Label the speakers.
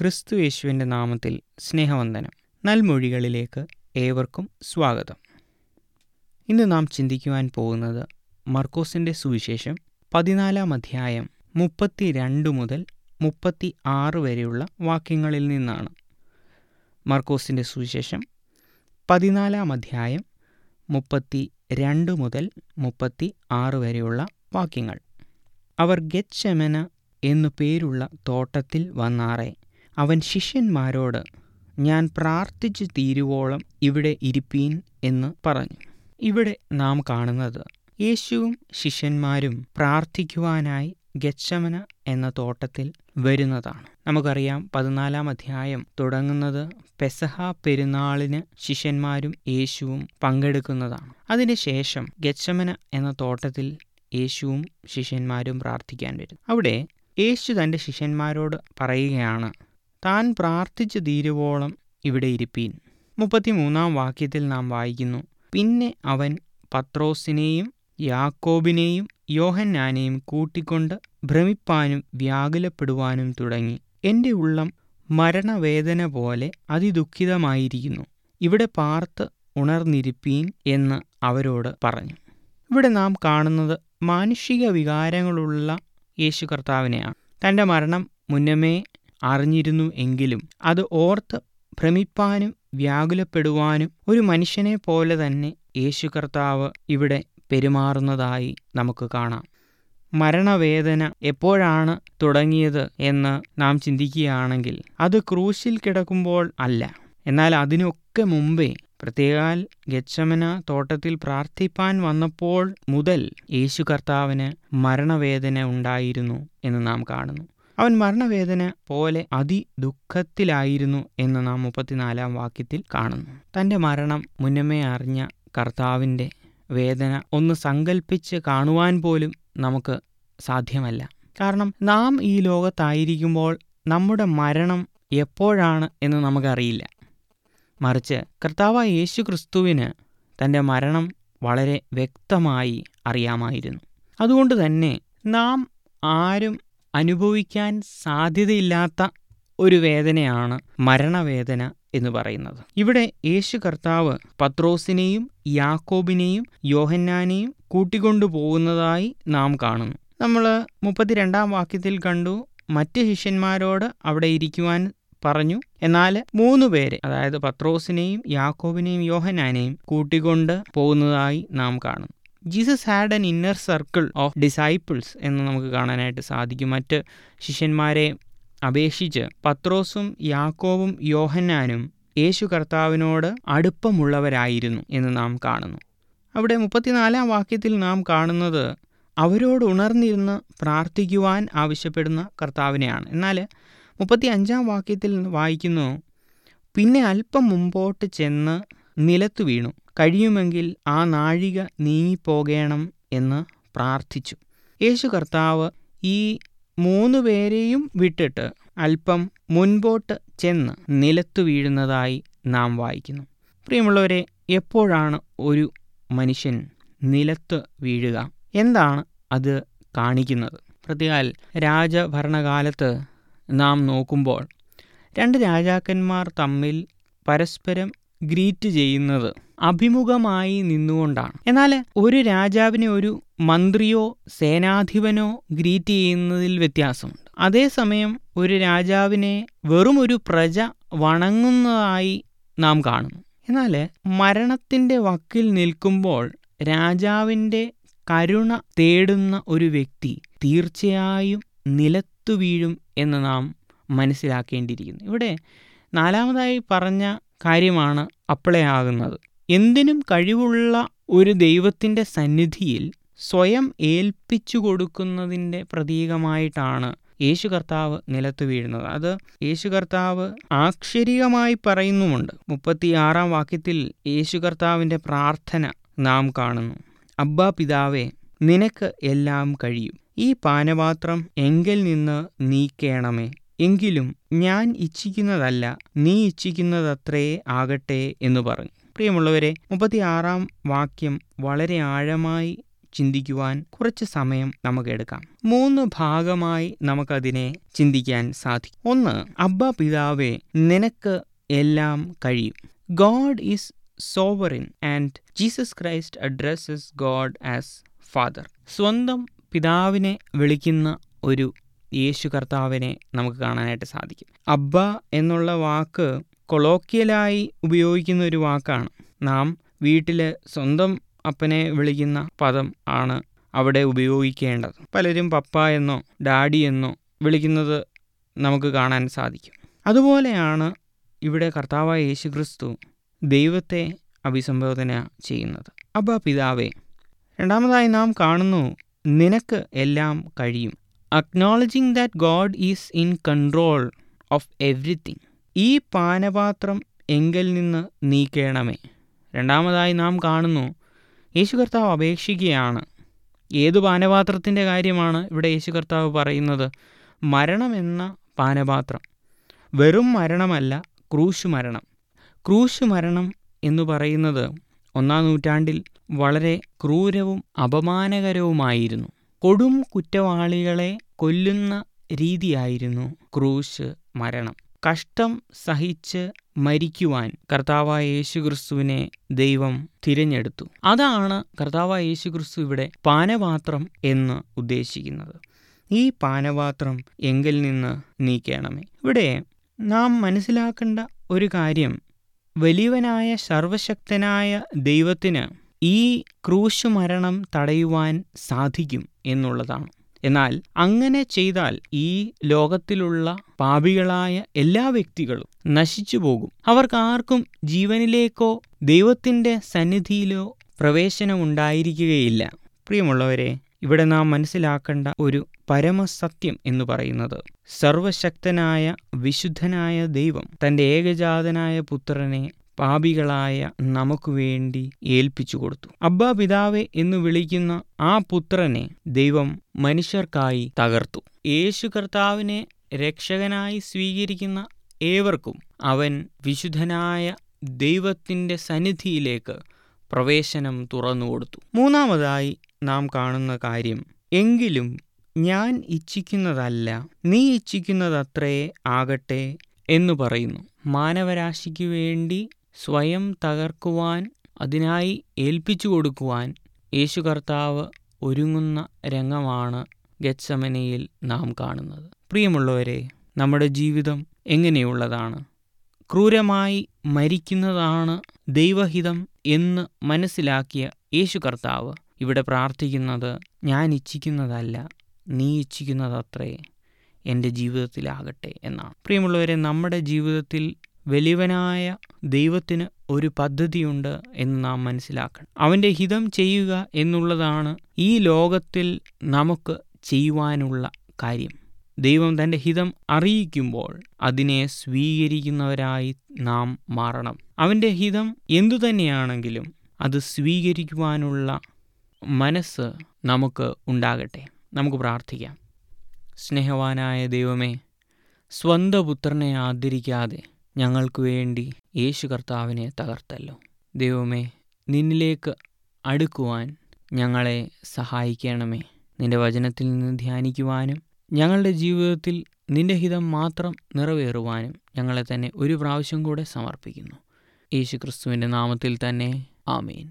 Speaker 1: ക്രിസ്തു യേശുവിന്റെ നാമത്തിൽ സ്നേഹവന്ദനം. നൽമൊഴികളിലേക്ക് ഏവർക്കും സ്വാഗതം. ഇന്ന് നാം ചിന്തിക്കുവാൻ പോകുന്നത് മർക്കോസിന്റെ സുവിശേഷം പതിനാലാം അധ്യായം മുപ്പത്തി രണ്ട് മുതൽ മുപ്പത്തി ആറ് വരെയുള്ള വാക്യങ്ങളിൽ നിന്നാണ്. മർക്കോസിന്റെ സുവിശേഷം പതിനാലാം അധ്യായം മുപ്പത്തി രണ്ട് മുതൽ മുപ്പത്തി ആറ് വരെയുള്ള വാക്യങ്ങൾ. അവർ ഗെച്ചമന എന്നു പേരുള്ള തോട്ടത്തിൽ വന്നാറെ. അവൻ ശിഷ്യന്മാരോട് ഞാൻ പ്രാർത്ഥിച്ചു തീരുവോളം ഇവിടെ ഇരിപ്പീൻ എന്ന് പറഞ്ഞു. ഇവിടെ നാം കാണുന്നത് യേശുവും ശിഷ്യന്മാരും പ്രാർത്ഥിക്കുവാനായി ഗച്ഛമന എന്ന തോട്ടത്തിൽ വരുന്നതാണ്. നമുക്കറിയാം പതിനാലാം അധ്യായം തുടങ്ങുന്നത് പെസഹ പെരുന്നാളിന് ശിഷ്യന്മാരും യേശുവും പങ്കെടുക്കുന്നതാണ്. അതിനുശേഷം ഗച്ഛമന എന്ന തോട്ടത്തിൽ യേശുവും ശിഷ്യന്മാരും പ്രാർത്ഥിക്കാൻ വരും. അവിടെ യേശു തന്റെ ശിഷ്യന്മാരോട് പറയുകയാണ് താൻ പ്രാർത്ഥിച്ചു തീരുവോളം ഇവിടെ ഇരിപ്പീൻ. മുപ്പത്തിമൂന്നാം വാക്യത്തിൽ നാം വായിക്കുന്നു. പിന്നെ അവൻ പത്രോസിനെയും യാക്കോബിനെയും യോഹന്നാനെയും കൂട്ടിക്കൊണ്ട് ഭ്രമിപ്പാനും വ്യാകുലപ്പെടുവാനും തുടങ്ങി. എന്റെ ഉള്ളം മരണവേദന പോലെ അതിദുഃഖിതമായിരിക്കുന്നു. ഇവിടെ പാർത്ത് ഉണർന്നിരിപ്പീൻ എന്ന് അവരോട് പറഞ്ഞു. ഇവിടെ നാം കാണുന്നത് മാനുഷിക വികാരങ്ങളുള്ള യേശു കർത്താവിനെയാണ് തന്റെ മരണം മുന്നമേ അറിഞ്ഞിരുന്നു എങ്കിലും അത് ഓർത്ത് ഭ്രമിപ്പാനും വ്യാകുലപ്പെടുവാനും ഒരു മനുഷ്യനെ പോലെ തന്നെ യേശു കർത്താവ് ഇവിടെ പെരുമാറുന്നതായി നമുക്ക് കാണാം. മരണവേദന എപ്പോഴാണ് തുടങ്ങിയത് എന്ന് നാം ചിന്തിക്കുകയാണെങ്കിൽ അത് ക്രൂശിൽ കിടക്കുമ്പോൾ അല്ല. എന്നാൽ അതിനൊക്കെ മുമ്പേ പ്രത്യേകാൽ ഗച്ഛമന തോട്ടത്തിൽ പ്രാർത്ഥിപ്പാൻ വന്നപ്പോൾ മുതൽ യേശു കർത്താവിന് മരണവേദന ഉണ്ടായിരുന്നു എന്ന് നാം കാണുന്നു. അവൻ മരണവേദന പോലെ അതിദുഃഖത്തിലായിരുന്നു എന്ന് നാം മുപ്പത്തിനാലാം വാക്യത്തിൽ കാണുന്നു. തന്റെ മരണം മുന്നമേ അറിഞ്ഞ കർത്താവിന്റെ വേദന ഒന്ന് സങ്കല്പിച്ച് കാണുവാൻ പോലും നമുക്ക് സാധ്യമല്ല. കാരണം നാം ഈ ലോകത്തായിരിക്കുമ്പോൾ നമ്മുടെ മരണം എപ്പോഴാണ് എന്ന് നമുക്കറിയില്ല. മറിച്ച് കർത്താവായ യേശു ക്രിസ്തുവിന് തന്റെ മരണം വളരെ വ്യക്തമായി അറിയാമായിരുന്നു. അതുകൊണ്ട് തന്നെ നാം ആരും അനുഭവിക്കാൻ സാധ്യതയില്ലാത്ത ഒരു വേദനയാണ് മരണവേദന എന്ന് പറയുന്നത്. ഇവിടെ യേശു കർത്താവ് പത്രോസിനെയും യാക്കോബിനെയും യോഹന്നാനെയും കൂട്ടിക്കൊണ്ടു പോകുന്നതായി നാം കാണുന്നു. നമ്മൾ മുപ്പത്തിരണ്ടാം വാക്യത്തിൽ കണ്ടു മറ്റ് ശിഷ്യന്മാരോട് അവിടെ ഇരിക്കുവാൻ പറഞ്ഞു. എന്നാൽ മൂന്ന് പേരെ അതായത് പത്രോസിനെയും യാക്കോബിനെയും യോഹനാനെയും കൂട്ടിക്കൊണ്ട് പോകുന്നതായി നാം കാണും Jesus had an inner circle of disciples എന്ന് നമുക്ക് കാണാനായിട്ട് സാധിക്കും. മറ്റ് ശിഷ്യന്മാരെ അപേക്ഷിച്ച് പത്രോസും യാക്കോവും യോഹന്നാനും യേശു കർത്താവിനോട് അടുപ്പമുള്ളവരായിരുന്നു എന്ന് നാം കാണുന്നു. അവിടെ മുപ്പത്തിനാലാം വാക്യത്തിൽ നാം കാണുന്നത് അവരോട് ഉണർന്നിരുന്ന് പ്രാർത്ഥിക്കുവാൻ ആവശ്യപ്പെടുന്ന കർത്താവിനെയാണ്. എന്നാൽ മുപ്പത്തി അഞ്ചാം വാക്യത്തിൽ വായിക്കുന്നു പിന്നെ അല്പം മുമ്പോട്ട് ചെന്ന് നിലത്തു വീണു. കഴിയുമെങ്കിൽ ആ നാഴിക നീങ്ങിപ്പോകണം എന്ന് പ്രാർത്ഥിച്ചു. യേശു കർത്താവ് ഈ മൂന്ന് പേരെയും വിട്ടിട്ട് അല്പം മുൻപോട്ട് ചെന്ന് നിലത്തു വീഴുന്നതായി നാം വായിക്കുന്നു. പ്രിയമുള്ളവരെ എപ്പോഴാണ് ഒരു മനുഷ്യൻ നിലത്ത് വീഴുക? എന്താണ് അത് കാണിക്കുന്നത്? പ്രതികാൽ രാജഭരണകാലത്ത് നാം നോക്കുമ്പോൾ രണ്ട് രാജാക്കന്മാർ തമ്മിൽ പരസ്പരം ഗ്രീറ്റ് ചെയ്യുന്നത് അഭിമുഖമായി നിന്നുകൊണ്ടാണ്. എന്നാൽ ഒരു രാജാവിനെ ഒരു മന്ത്രിയോ സേനാധിപനോ ഗ്രീറ്റ് ചെയ്യുന്നതിൽ വ്യത്യാസമുണ്ട്. അതേസമയം ഒരു രാജാവിനെ വെറും ഒരു പ്രജ വണങ്ങുന്നതായി നാം കാണുന്നു. എന്നാൽ മരണത്തിന്റെ വക്കിൽ നിൽക്കുമ്പോൾ രാജാവിന്റെ കരുണ തേടുന്ന ഒരു വ്യക്തി തീർച്ചയായും നിലത്തു വീഴും എന്ന് നാം മനസ്സിലാക്കേണ്ടിയിരിക്കുന്നു. ഇവിടെ നാലാമതായി പറഞ്ഞ കാര്യമാണ് അപ്ലൈ ആകുന്നത്. എന്തിനും കഴിവുള്ള ഒരു ദൈവത്തിന്റെ സന്നിധിയിൽ സ്വയം ഏൽപ്പിച്ചു കൊടുക്കുന്നതിന്റെ പ്രതീകമായിട്ടാണ് യേശു കർത്താവ് നിലത്ത് വീഴുന്നത്. അത് യേശു കർത്താവ് ആക്ഷരികമായി പറയുന്നുമുണ്ട്. മുപ്പത്തിയാറാം വാക്യത്തിൽ യേശു കർത്താവിന്റെ പ്രാർത്ഥന നാം കാണുന്നു. അബ്ബാ പിതാവേ നിനക്ക് എല്ലാം കഴിയും. ഈ പാനപാത്രം എങ്കിൽ നിന്ന് നീക്കേണമേ. എങ്കിലും ഞാൻ ഇച്ഛിക്കുന്നതല്ല നീ ഇച്ഛിക്കുന്നതത്രേ ആകട്ടെ എന്ന് പറഞ്ഞു. പ്രിയമുള്ളവരെ മുപ്പത്തിയാറാം വാക്യം വളരെ ആഴമായി ചിന്തിക്കുവാൻ കുറച്ച് സമയം നമുക്ക് എടുക്കാം. മൂന്ന് ഭാഗമായി നമുക്കതിനെ ചിന്തിക്കാൻ സാധിക്കും. ഒന്ന് അബ്ബ പിതാവേ നിനക്ക് എല്ലാം കഴിയും. God is sovereign and Jesus Christ addresses God as father. സ്വന്തം പിതാവിനെ വിളിക്കുന്ന ഒരു യേശു കർത്താവിനെ നമുക്ക് കാണാനായിട്ട് സാധിക്കും. അബ്ബ എന്നുള്ള വാക്ക് കൊളോക്കിയലായി ഉപയോഗിക്കുന്ന ഒരു വാക്കാണ്. നാം വീട്ടിൽ സ്വന്തം അപ്പനെ വിളിക്കുന്ന പദം ആണ് അവിടെ ഉപയോഗിക്കേണ്ടത്. പലരും പപ്പ എന്നോ ഡാഡി എന്നോ വിളിക്കുന്നത് നമുക്ക് കാണാൻ സാധിക്കും. അതുപോലെയാണ് ഇവിടെ കർത്താവായ യേശു ക്രിസ്തു ദൈവത്തെ അഭിസംബോധന ചെയ്യുന്നത്. അബ്ബ പിതാവേ രണ്ടാമതായി നാം കാണുന്നു നിനക്ക് എല്ലാം കഴിയും. Acknowledging that God is in control of everything ഈ പാനപാത്രം എങ്കിൽ നിന്ന് നീക്കേണമേ. രണ്ടാമതായി നാം കാണുന്നു യേശു കർത്താവ് അപേക്ഷിക്കുകയാണ്. ഏതു പാനപാത്രത്തിന്റെ കാര്യമാണ് ഇവിടെ യേശു കർത്താവ് പറയുന്നത്? മരണമെന്ന പാനപാത്രം. വെറും മരണമല്ല ക്രൂശ് മരണം ക്രൂശ് മരണം എന്ന് പറയുന്നത് ഒന്നാം നൂറ്റാണ്ടിൽ വളരെ ക്രൂരവും അപമാനകരവുമായിരുന്നു. കൊടും കുറ്റവാളികളെ കൊല്ലുന്ന രീതിയായിരുന്നു ക്രൂശ് മരണം. കഷ്ടം സഹിച്ച് മരിക്കുവാൻ കർത്താവായ യേശുക്രിസ്തുവിനെ ദൈവം തിരഞ്ഞെടുത്തു. അതാണ് കർത്താവായ യേശുക്രിസ്തു ഇവിടെ പാനപാത്രം എന്ന് ഉദ്ദേശിക്കുന്നത്. ഈ പാനപാത്രം എങ്കിൽ നിന്ന് നീക്കണമേ. ഇവിടെ നാം മനസ്സിലാക്കേണ്ട ഒരു കാര്യം. വലിയവനായ സർവശക്തനായ ദൈവത്തിന് ഈ ക്രൂശ് മരണം തടയുവാൻ സാധിക്കും എന്നുള്ളതാണ്. എന്നാൽ അങ്ങനെ ചെയ്താൽ ഈ ലോകത്തിലുള്ള പാപികളായ എല്ലാ വ്യക്തികളും നശിച്ചു പോകും. അവർക്ക് ആർക്കും ജീവനിലേക്കോ ദൈവത്തിന്റെ സന്നിധിയിലോ പ്രവേശനമുണ്ടായിരിക്കുകയില്ല. പ്രിയമുള്ളവരെ ഇവിടെ നാം മനസ്സിലാക്കേണ്ട ഒരു പരമസത്യം എന്ന് പറയുന്നത് സർവശക്തനായ വിശുദ്ധനായ ദൈവം തന്റെ ഏകജാതനായ പുത്രനെ പാപികളായ നമുക്ക് വേണ്ടി ഏൽപ്പിച്ചു കൊടുത്തു. അബ്ബ പിതാവെ എന്ന് വിളിക്കുന്ന ആ പുത്രനെ ദൈവം മനുഷ്യർക്കായി തകർത്തു. യേശു കർത്താവിനെ രക്ഷകനായി സ്വീകരിക്കുന്ന ഏവർക്കും അവൻ വിശുദ്ധനായ ദൈവത്തിന്റെ സന്നിധിയിലേക്ക് പ്രവേശനം തുറന്നു കൊടുത്തു. മൂന്നാമതായി നാം കാണുന്ന കാര്യം എങ്കിലും ഞാൻ ഇച്ഛിക്കുന്നതല്ല നീ ഇച്ഛിക്കുന്നതത്രേ ആകട്ടെ എന്ന് പറയുന്നു. മാനവരാശിക്ക് വേണ്ടി സ്വയം തകർക്കുവാൻ അതിനായി ഏൽപ്പിച്ചു കൊടുക്കുവാൻ യേശു കർത്താവ് ഒരുങ്ങുന്ന രംഗമാണ് ഗച്ചമനയിൽ നാം കാണുന്നത്. പ്രിയമുള്ളവരെ നമ്മുടെ ജീവിതം എങ്ങനെയുള്ളതാണ്? ക്രൂരമായി മരിക്കുന്നതാണ് ദൈവഹിതം എന്ന് മനസ്സിലാക്കിയ യേശു കർത്താവ് ഇവിടെ പ്രാർത്ഥിക്കുന്നത് ഞാൻ ഇച്ഛിക്കുന്നതല്ല നീ ഇച്ഛിക്കുന്നതത്രേ എന്റെ ജീവിതത്തിലാകട്ടെ എന്നാണ്. പ്രിയമുള്ളവരെ നമ്മുടെ ജീവിതത്തിൽ വലിയവനായ ദൈവത്തിന് ഒരു പദ്ധതിയുണ്ട് എന്ന് നാം മനസ്സിലാക്കണം. അവന്റെ ഹിതം ചെയ്യുക എന്നുള്ളതാണ് ഈ ലോകത്തിൽ നമുക്ക് ചെയ്യുവാനുള്ള കാര്യം. ദൈവം തന്റെ ഹിതം അറിയിക്കുമ്പോൾ അതിനെ സ്വീകരിക്കുന്നവരായി നാം മാറണം. അവന്റെ ഹിതം എന്തുതന്നെയാണെങ്കിലും അത് സ്വീകരിക്കുവാനുള്ള മനസ്സ് നമുക്ക് ഉണ്ടാകട്ടെ. നമുക്ക് പ്രാർത്ഥിക്കാം. സ്നേഹവാനായ ദൈവമേ സ്വന്തപുത്രനെ ആദരിക്കാതെ ഞങ്ങൾക്ക് വേണ്ടി യേശു കർത്താവിനെ തകർത്തല്ലോ. ദൈവമേ നിന്നിലേക്ക് അടുക്കുവാൻ ഞങ്ങളെ സഹായിക്കണമേ. നിന്റെ വചനത്തിൽ നിന്ന് ധ്യാനിക്കുവാനും ഞങ്ങളുടെ ജീവിതത്തിൽ നിന്റെ ഹിതം മാത്രം നിറവേറുവാനും ഞങ്ങളെ തന്നെ ഒരു പ്രാവശ്യം കൂടെ സമർപ്പിക്കുന്നു. യേശു ക്രിസ്തുവിന്റെ നാമത്തിൽ തന്നെ ആമീൻ.